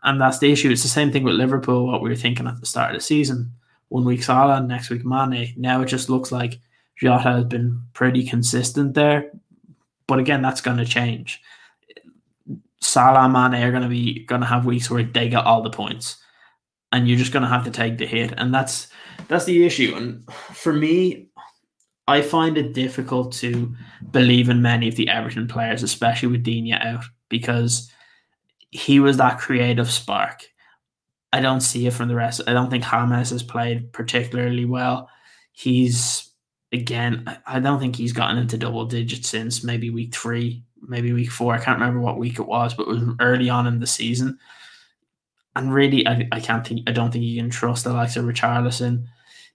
and that's the issue. It's the same thing with Liverpool. What we were thinking at the start of the season: one week Salah, next week Mane. Now it just looks like Jota has been pretty consistent there, but again, that's going to change. Salah, Mane are going to be going to have weeks where they get all the points, and you're just going to have to take the hit, and that's that's the issue. And for me, I find it difficult to believe in many of the Everton players, especially with Digne out, because he was that creative spark. I don't see it from the rest. I don't think James has played particularly well. He's again, I don't think he's gotten into double digits since maybe week three, maybe week four. I can't remember what week it was, but it was early on in the season. And really, I, I can't think. I don't think you can trust the likes of Richarlison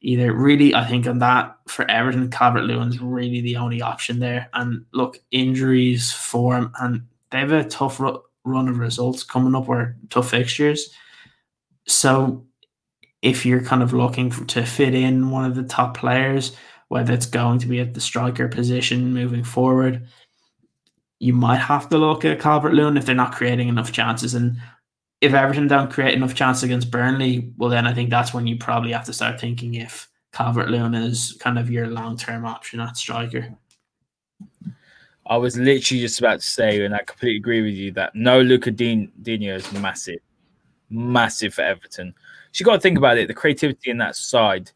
either. Really, I think on that for Everton, Calvert Lewin's really the only option there. And look, injuries, form, and they have a tough run of results coming up or tough fixtures. So if you're kind of looking for, to fit in one of the top players, whether it's going to be at the striker position moving forward, you might have to look at Calvert Lewin if they're not creating enough chances. And if Everton don't create enough chances against Burnley, well, then I think that's when you probably have to start thinking if Calvert Lewin is kind of your long term option at striker. I was literally just about to say, and I completely agree with you that no Luca Digne is massive, massive for Everton. You got to think about it. The creativity in that side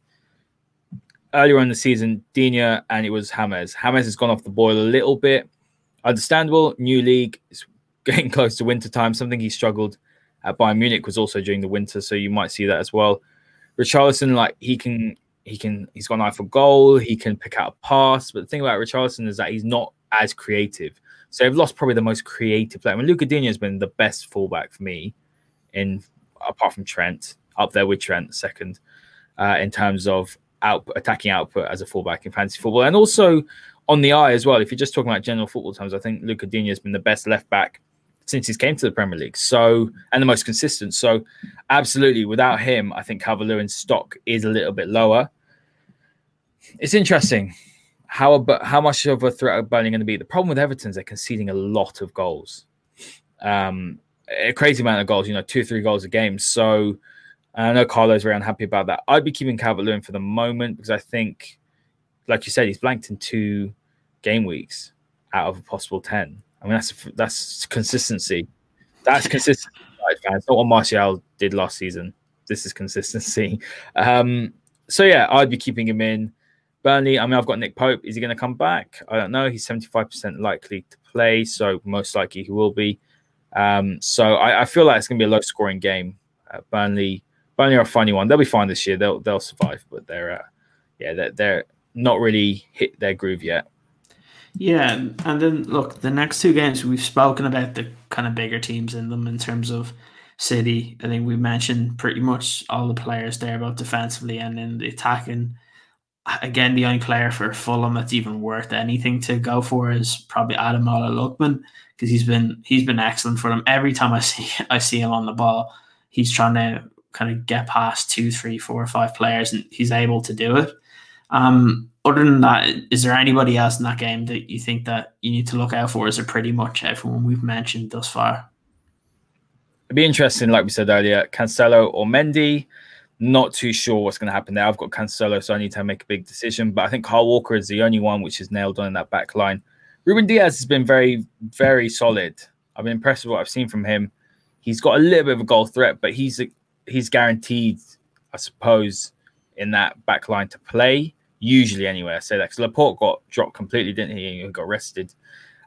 earlier in the season, Digne and it was James. James has gone off the boil a little bit. Understandable. New league is getting close to winter time. Something he struggled at Bayern Munich was also during the winter, so you might see that as well. Richarlison, like he can, he can, he's got eye for goal. He can pick out a pass. But the thing about Richarlison is that he's not as creative. So they've lost probably the most creative player. I mean, Luca Digne has been the best fullback for me, in apart from Trent, up there with Trent second, uh, in terms of out attacking output as a fullback in fantasy football, and also on the eye as well. If you're just talking about general football terms, I think Luca Digne has been the best left back since he's came to the Premier League. So and the most consistent. So absolutely, without him, I think Calvert Lewin's stock is a little bit lower. It's interesting how about how much of a threat are Burnley going to be? The problem with Everton is they're conceding a lot of goals, um, a crazy amount of goals. You know, two or three goals a game. So I know Carlo's very unhappy about that. I'd be keeping Calvert Lewin for the moment because I think, like you said, he's blanked in two game weeks out of a possible ten. I mean, that's that's consistency. That's consistency, fans. Not what Martial did last season. This is consistency. Um, so yeah, I'd be keeping him in. Burnley, I mean, I've got Nick Pope. Is he going to come back? I don't know. He's 75% likely to play, so most likely he will be. Um, so I, I, feel like it's going to be a low scoring game. Uh, Burnley, Burnley are a funny one. They'll be fine this year. They'll they'll survive, but they're uh, yeah, they're, they're not really hit their groove yet. Yeah, and then look, the next two games we've spoken about the kind of bigger teams in them in terms of City. I think we mentioned pretty much all the players there, both defensively and in the attacking. Again, the only player for Fulham that's even worth anything to go for is probably Ademola Lookman because he's been he's been excellent for them. Every time I see I see him on the ball, he's trying to kind of get past two, three, four, or five players, and he's able to do it. Um, other than that, is there anybody else in that game that you think that you need to look out for? Is it pretty much everyone we've mentioned thus far? It'd be interesting, like we said earlier, Cancelo or Mendy. Not too sure what's going to happen there. I've got Cancelo, so I need to make a big decision. But I think Kyle Walker is the only one which is nailed on in that back line. Ruben Dias has been very, very solid. I've been impressed with what I've seen from him. He's got a little bit of a goal threat, but he's he's guaranteed, I suppose, in that back line to play. Usually, anyway, I say that because Laporte got dropped completely, didn't he? He got rested.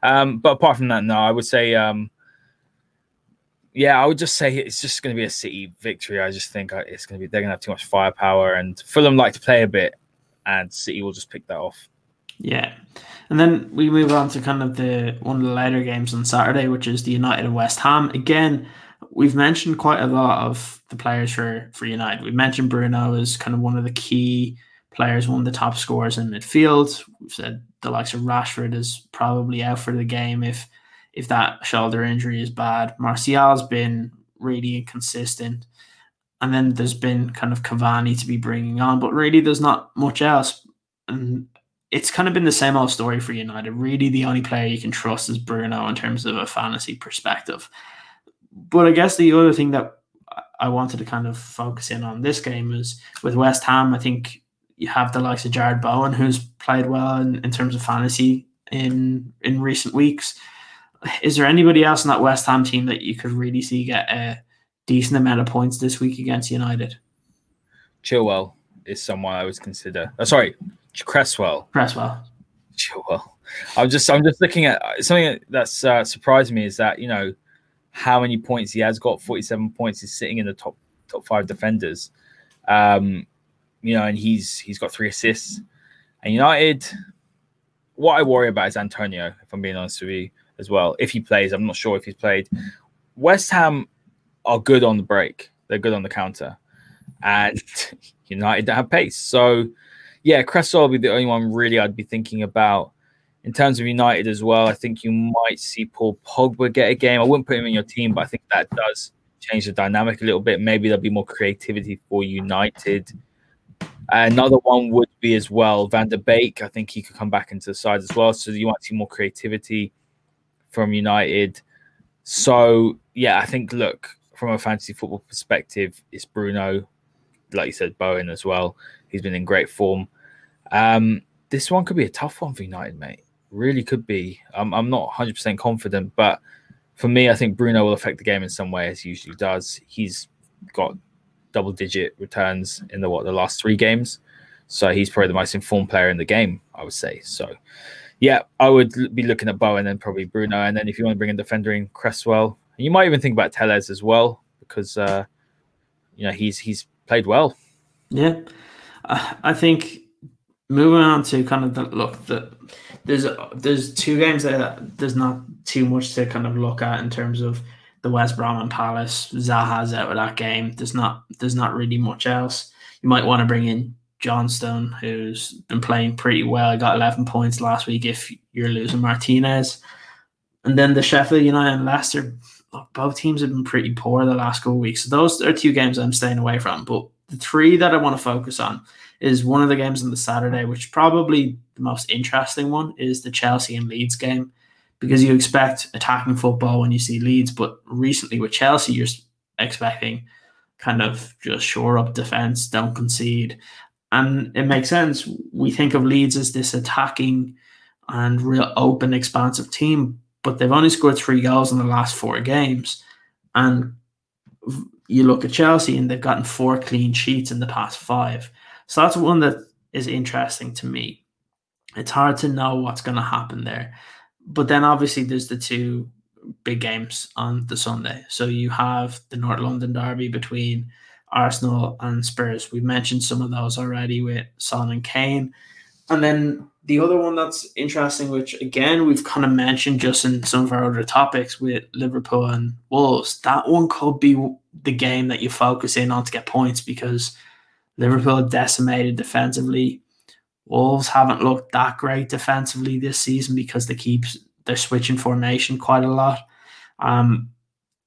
Um, but apart from that, no, I would say, um, yeah, I would just say it's just going to be a City victory. I just think uh, it's going to be they're going to have too much firepower, and Fulham like to play a bit, and City will just pick that off. Yeah. And then we move on to kind of the one of the later games on Saturday, which is the United and West Ham. Again, we've mentioned quite a lot of the players for for United. We mentioned Bruno as kind of one of the key players, one of the top scorers in midfield. We've said the likes of Rashford is probably out for the game if if that shoulder injury is bad. Martial's been really inconsistent. And then there's been kind of Cavani to be bringing on, but really there's not much else. And it's kind of been the same old story for United. Really, the only player you can trust is Bruno in terms of a fantasy perspective. But I guess the other thing that I wanted to kind of focus in on this game is with West Ham. I think you have the likes of Jarrod Bowen, who's played well in, in terms of fantasy in in recent weeks. Is there anybody else in that West Ham team that you could really see get a decent amount of points this week against United? Chilwell is someone I would consider. Oh, sorry, Cresswell. Cresswell. Chilwell. I'm just I'm just looking at something that's uh, surprised me is that you know how many points he has got. 47 points. He's sitting in the top top five defenders. Um, you know, and he's he's got three assists. And United, what I worry about is Antonio. If I'm being honest with you, as well. If he plays, I'm not sure if he's played. West Ham are good on the break. They're good on the counter, and United don't have pace. So yeah, Cresswell will be the only one really I'd be thinking about. In terms of United as well, I think you might see Paul Pogba get a game. I wouldn't put him in your team, but I think that does change the dynamic a little bit. Maybe there'll be more creativity for United. Another one would be as well Van der Beek. I think he could come back into the side as well. So you might see more creativity from United. So yeah, I think look from a fantasy football perspective, it's Bruno, like you said, Bowen as well. He's been in great form. Um, this one could be a tough one for United, mate. Really could be. I'm, I'm not 100% confident, but for me, I think Bruno will affect the game in some way, as he usually does. He's got double digit returns in the what the last three games. So he's probably the most informed player in the game, I would say. So yeah, I would be looking at Bowen and then probably Bruno. And then if you want to bring in defender in Cresswell, you might even think about Telles as well, because uh, you know he's he's played well. Yeah. I think moving on to kind of the look that there's there's two games that there's not too much to kind of look at in terms of the West Brom and Palace. Zaha's out of that game. There's not there's not really much else. You might want to bring in Johnstone, who's been playing pretty well. Got 11 points last week if you're losing Martinez. And then the Sheffield United and Leicester, look, both teams have been pretty poor the last couple of weeks. So those are two games I'm staying away from. But the three that I want to focus on is one of the games on the Saturday, which probably the most interesting one is the Chelsea and Leeds game because you expect attacking football when you see Leeds, but recently with Chelsea, you're expecting kind of just shore up defense, don't concede. And it makes sense. We think of Leeds as this attacking and real open, expansive team, but they've only scored three goals in the last four games. And you look at Chelsea and they've gotten four clean sheets in the past five. So that's one that is interesting to me. It's hard to know what's going to happen there. But then obviously there's the two big games on the Sunday. So you have the North London derby between Arsenal and Spurs. We've mentioned some of those already with Son and Kane. And then the other one that's interesting, which again we've kind of mentioned just in some of our other topics with Liverpool and Wolves, that one could be the game that you focus in on to get points because Liverpool decimated defensively. Wolves haven't looked that great defensively this season because they keep they're switching formation quite a lot. Um,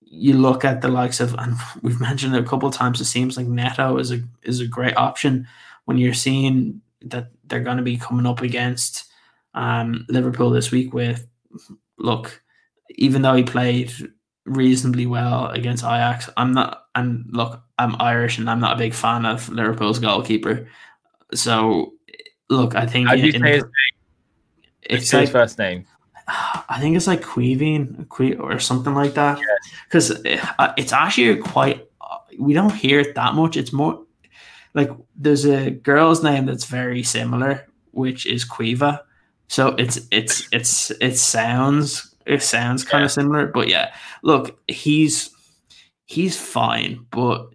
you look at the likes of, and we've mentioned it a couple of times. It seems like Neto is a is a great option when you're seeing that they're going to be coming up against um, Liverpool this week. With look, even though he played reasonably well against Ajax, I'm not. And look, I'm Irish, and I'm not a big fan of Liverpool's goalkeeper. So look, I think How do you say his name? It's like his first name. I think it's like Queeveen que- or something like that. Because uh, it's actually quite, uh, we don't hear it that much. It's more like there's a girl's name that's very similar, which is Quiva. So it's it's it's it sounds it sounds kind Yeah. of similar, but yeah. Look, he's he's fine, but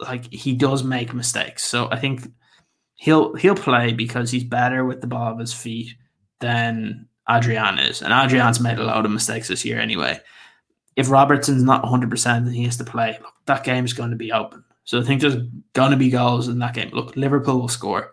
like he does make mistakes. So I think he'll he'll play because he's better with the ball of his feet than Adrian is, and Adrian's made a lot of mistakes this year anyway. If Robertson's not 100, percent and he has to play, look, that game's going to be open. So I think there's going to be goals in that game. Look, Liverpool will score.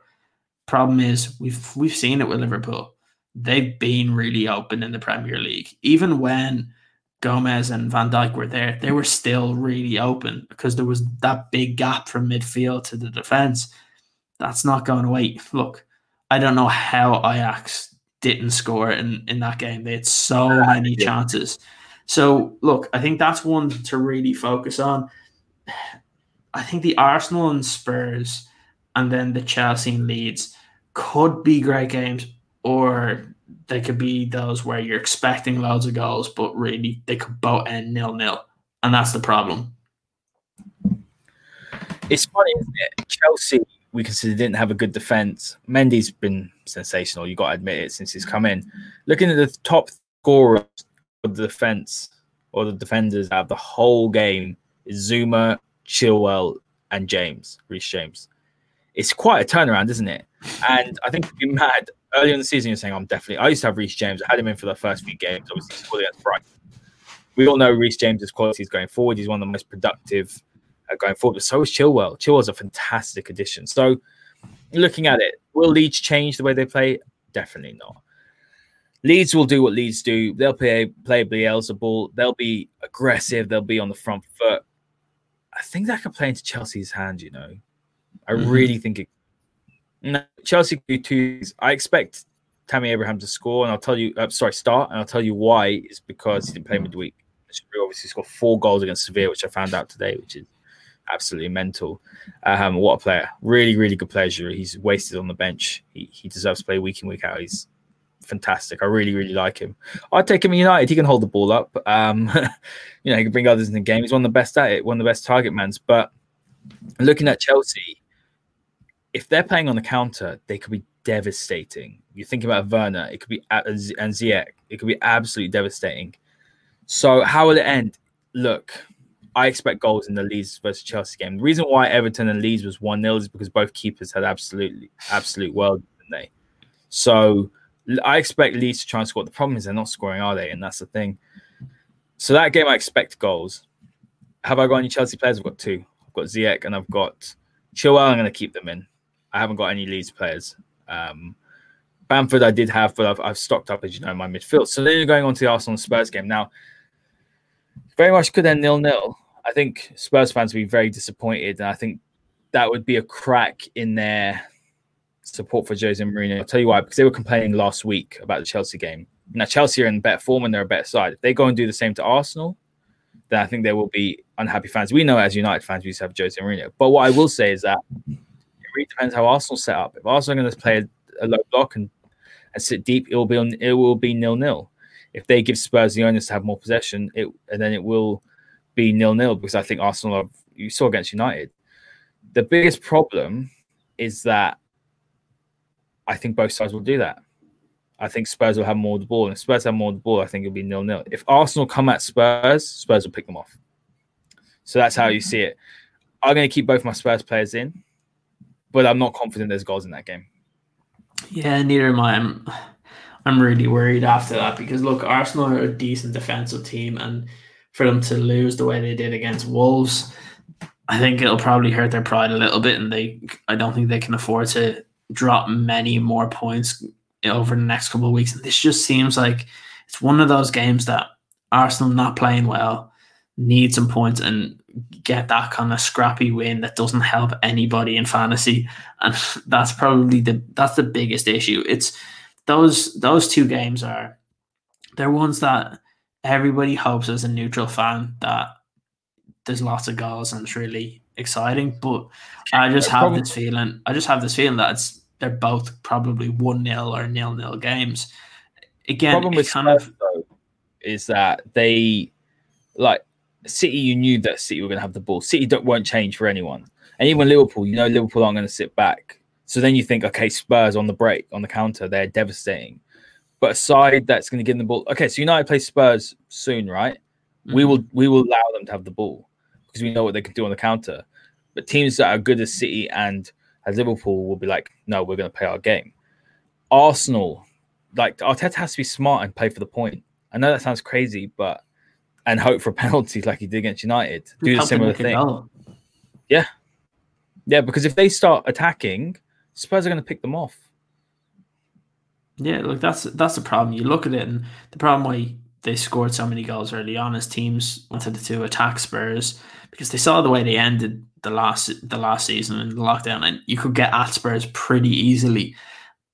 Problem is, we've we've seen it with Liverpool. They've been really open in the Premier League, even when Gomez and Van Dijk were there. They were still really open because there was that big gap from midfield to the defense. That's not going away. Look, I don't know how Ajax didn't score in, in that game. They had so many chances. So, look, I think that's one to really focus on. I think the Arsenal and Spurs and then the Chelsea and Leeds could be great games, or they could be those where you're expecting loads of goals, but really they could both end nil nil. And that's the problem. It's funny, isn't it? Chelsea, we consider didn't have a good defense. Mendy's been sensational. You got to admit it since he's come in. Looking at the top scorers of the defense or the defenders out of the whole game is Zouma, Chilwell, and James, Reece James. It's quite a turnaround, isn't it? And I think you'd be mad earlier in the season. You're saying I'm definitely. I used to have Reece James. I had him in for the first few games. Obviously, scored against Brighton. We all know Reece James's qualities going forward. He's one of the most productive uh, going forward. But so is Chilwell. Chilwell's a fantastic addition. So, looking at it, will Leeds change the way they play? Definitely not. Leeds will do what Leeds do. They'll play play ball They'll be aggressive. They'll be on the front foot. I think that could play into Chelsea's hand. You know, I Mhm. really think it. Chelsea do two. I expect Tammy Abraham to score, and I'll tell you. Uh, sorry, start, and I'll tell you why. Is because he didn't play midweek. Giroud obviously scored four goals against Sevilla, which I found out today, which is absolutely mental. Um, what a player! Really, really good player. He's wasted on the bench. He, he deserves to play week in week out. He's fantastic. I really, really like him. I'd take him United. He can hold the ball up. Um, you know, he can bring others in the game. He's one of the best at it. One of the best target mans. But looking at Chelsea, if they're playing on the counter, they could be devastating. You think about Werner, it could be and Ziyech, it could be absolutely devastating. So how will it end? Look, I expect goals in the Leeds versus Chelsea game. The reason why Everton and Leeds was one 0 is because both keepers had absolutely absolute world, didn't they? So I expect Leeds to try and score. The problem is they're not scoring, are they? And that's the thing. So that game, I expect goals. Have I got any Chelsea players? I've got two. I've got Ziyech and I've got Chilwell. I'm going to keep them in. I haven't got any Leeds players. Um, Bamford I did have, but I've, I've stocked up, as you know, my midfield. So then you're going on to the Arsenal Spurs game. Now, very much could end nil nil. I think Spurs fans would be very disappointed, and I think that would be a crack in their support for Jose Mourinho. I'll tell you why, because they were complaining last week about the Chelsea game. Now Chelsea are in better form and they're a better side. If they go and do the same to Arsenal, then I think there will be unhappy fans. We know as United fans we used to have Jose Mourinho. But what I will say is that really depends how Arsenal set up. If Arsenal are going to play a, a low block and, and sit deep, it will be on, it will be nil nil. If they give Spurs the onus to have more possession, it and then it will be nil nil because I think Arsenal are you saw against United. The biggest problem is that I think both sides will do that. I think Spurs will have more of the ball. And if Spurs have more of the ball, I think it'll be nil nil. If Arsenal come at Spurs, Spurs will pick them off. So that's how you see it. I'm going to keep both my Spurs players in, but I'm not confident there's goals in that game. Yeah, neither am I. I'm, I'm really worried after that because look, Arsenal are a decent defensive team, and for them to lose the way they did against Wolves, I think it'll probably hurt their pride a little bit, and they, I don't think they can afford to drop many more points over the next couple of weeks. This just seems like it's one of those games that Arsenal not playing well. need some points and get that kind of scrappy win that doesn't help anybody in fantasy. And that's probably the that's the biggest issue. It's those those two games are they're ones that everybody hopes as a neutral fan that there's lots of goals and it's really exciting. But I just have this feeling I just have this feeling that it's they're both probably one nil or nil nil games. Again, the problem with kind Spurs, of though, is that they like City. You knew that City were going to have the ball. City don't, won't change for anyone. And even Liverpool, you know, Liverpool aren't going to sit back. So then you think, okay, Spurs on the break, on the counter, they're devastating. But a side that's going to give them the ball. Okay, so United play Spurs soon, right? Mm-hmm. We will we will allow them to have the ball because we know what they can do on the counter. But teams that are good as City and as Liverpool will be like, no, we're going to play our game. Arsenal, like Arteta has to be smart and play for the point. I know that sounds crazy, but and hope for penalties like he did against United. Do the similar thing. Yeah, yeah, because if they start attacking, Spurs are going to pick them off. Yeah, look, that's that's the problem. You look at it, and the problem why they scored so many goals early on is teams wanted to attack Spurs because they saw the way they ended the last the last season in the lockdown, and you could get at Spurs pretty easily.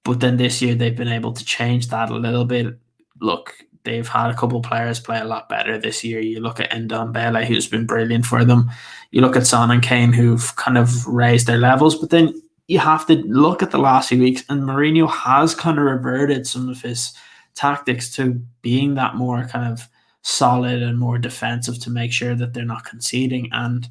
But then this year they've been able to change that a little bit. Look, they've had a couple players play a lot better this year. You look at Endon Ndombele, who's been brilliant for them. You look at Son and Kane, who've kind of raised their levels. But then you have to look at the last few weeks, and Mourinho has kind of reverted some of his tactics to being that more kind of solid and more defensive to make sure that they're not conceding. And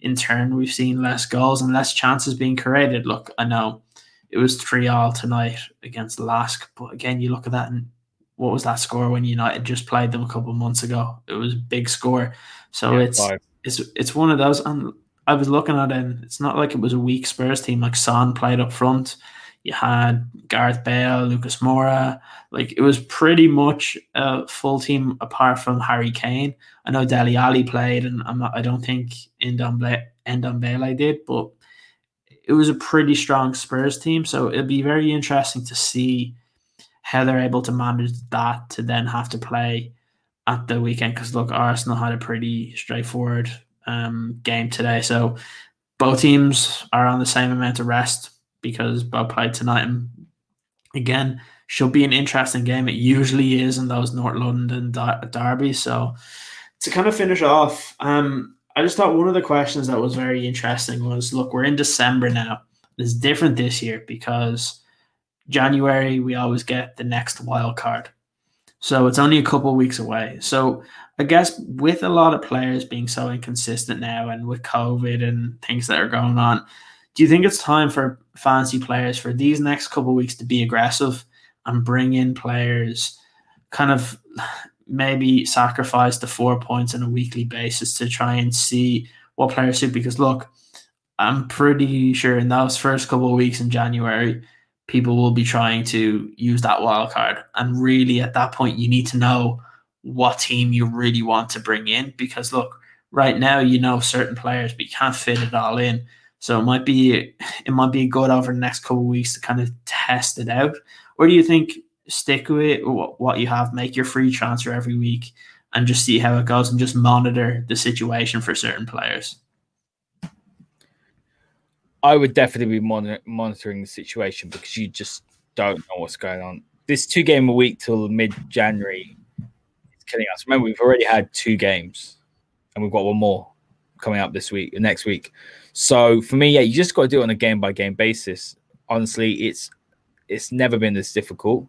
in turn, we've seen less goals and less chances being created. Look, I know it was 3 all tonight against Lask, but again, you look at that and what was that score when United just played them a couple months ago? It was a big score. So yeah, it's five. it's it's one of those and I was looking at it and it's not like it was a weak Spurs team like Son played up front. You had Gareth Bale, Lucas Moura. Like it was pretty much a full team apart from Harry Kane. I know Dele Alli played, and I'm not, I don't think Ndombele, Ndombele did, but it was a pretty strong Spurs team. So it'll be very interesting to see how they're able to manage that to then have to play at the weekend. Because look, Arsenal had a pretty straightforward um, game today, so both teams are on the same amount of rest because both played tonight. And again, should be an interesting game. It usually is in those North London der- derbies. So to kind of finish off, um, I just thought one of the questions that was very interesting was look, we're in December now. It's different this year because January we always get the next wild card. So it's only a couple weeks away. So I guess with a lot of players being so inconsistent now and with COVID and things that are going on, do you think it's time for fancy players for these next couple weeks to be aggressive and bring in players kind of maybe sacrifice the four points on a weekly basis to try and see what players suit? Because look, I'm pretty sure in those first couple of weeks in January, people will be trying to use that wild card. And really, at that point, you need to know what team you really want to bring in. Because look, right now, you know certain players, but you can't fit it all in. So it might be it might be good over the next couple weeks to kind of test it out. Or do you think stick with what you have, make your free transfer every week, and just see how it goes, and just monitor the situation for certain players? I would definitely be monitor- monitoring the situation because you just don't know what's going on. This two game a week till mid January is killing us. Remember, we've already had two games, and we've got one more coming up this week, next week. So for me, yeah, you just got to do it on a game by game basis. Honestly, it's it's never been this difficult,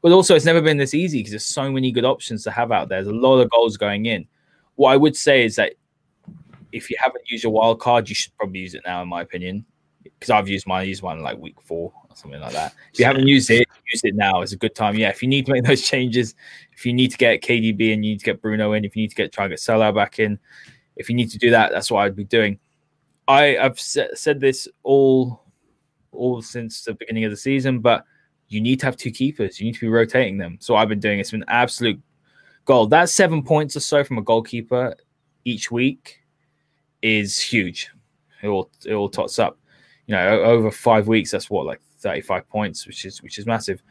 but also it's never been this easy because there's so many good options to have out there. There's a lot of goals going in. What I would say is that if you haven't used your wild card, you should probably use it now, in my opinion, because I've used mine. I used one like week four or something like that. If you haven't used it, use it now. It's a good time. Yeah, if you need to make those changes, if you need to get KDB and you need to get Bruno in, if you need to get try and get Salah back in, if you need to do that, that's what I'd be doing. I have said this all all since the beginning of the season, but you need to have two keepers. You need to be rotating them. So I've been doing. It's been absolute gold. That seven points or so from a goalkeeper each week is huge. It all it all tots up. You know, over five weeks, that's what like thirty five points, which is which is massive.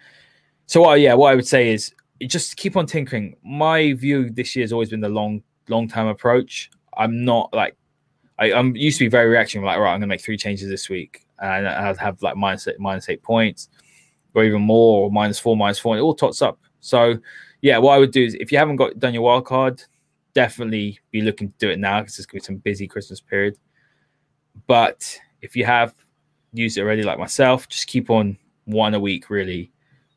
So? Yeah, what I would say is just keep on tinkering. My view this year has always been the long long term approach. I'm not like I, I'm used to be very reactionary, like right, I'm gonna make three changes this week, and I'd have like minus eight, minus eight points, or even more, or minus four, minus four, and it all tots up. So yeah, what I would do is if you haven't got done your wild card, definitely be looking to do it now because it's gonna be some busy Christmas period. But if you have used it already, like myself, just keep on one a week really,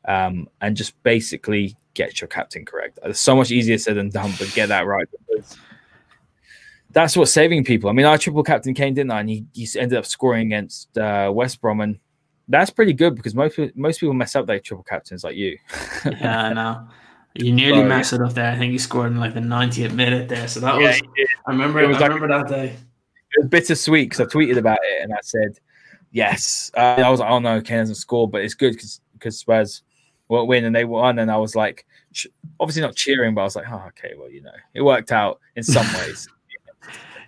um, and just basically get your captain correct. It's so much easier said than done, but get that right that's what's saving people. I mean, I triple captain Kane, didn't I? And he, he ended up scoring against uh, West Brom, and that's pretty good because most most people mess up their triple captains like you. yeah, I know. You nearly so, messed it up there. I think he scored in like the 90th minute there. So that yeah, was, I remember, it was I like, remember that day. Was bittersweet because I tweeted about it and I said, yes. Uh, I was like, oh no, Kane hasn't scored, but it's good because because Spurs won't win and they won. And I was like, obviously not cheering, but I was like, oh, okay, well, you know, it worked out in some ways.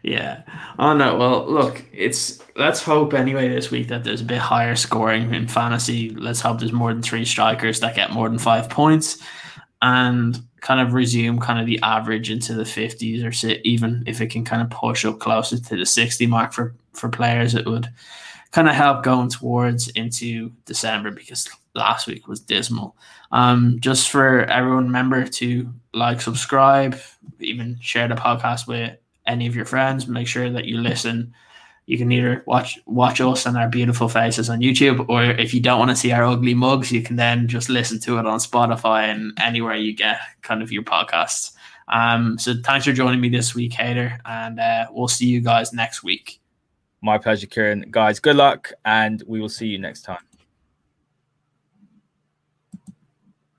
Yeah. Oh no. Well, look, it's let's hope anyway this week that there's a bit higher scoring in fantasy. Let's hope there's more than three strikers that get more than five points, and kind of resume kind of the average into the fifties or sit even if it can kind of push up closer to the sixty mark for for players. It would kind of help going towards into December because last week was dismal. Um, just for everyone, remember to like, subscribe, even share the podcast with any of your friends. Make sure that you listen. You can either watch watch us and our beautiful faces on YouTube, or if you don't want to see our ugly mugs, you can then just listen to it on Spotify and anywhere you get kind of your podcasts. Um, so thanks for joining me this week, Haider, and uh, we'll see you guys next week. My pleasure, Ciaran. Guys, good luck, and we will see you next time.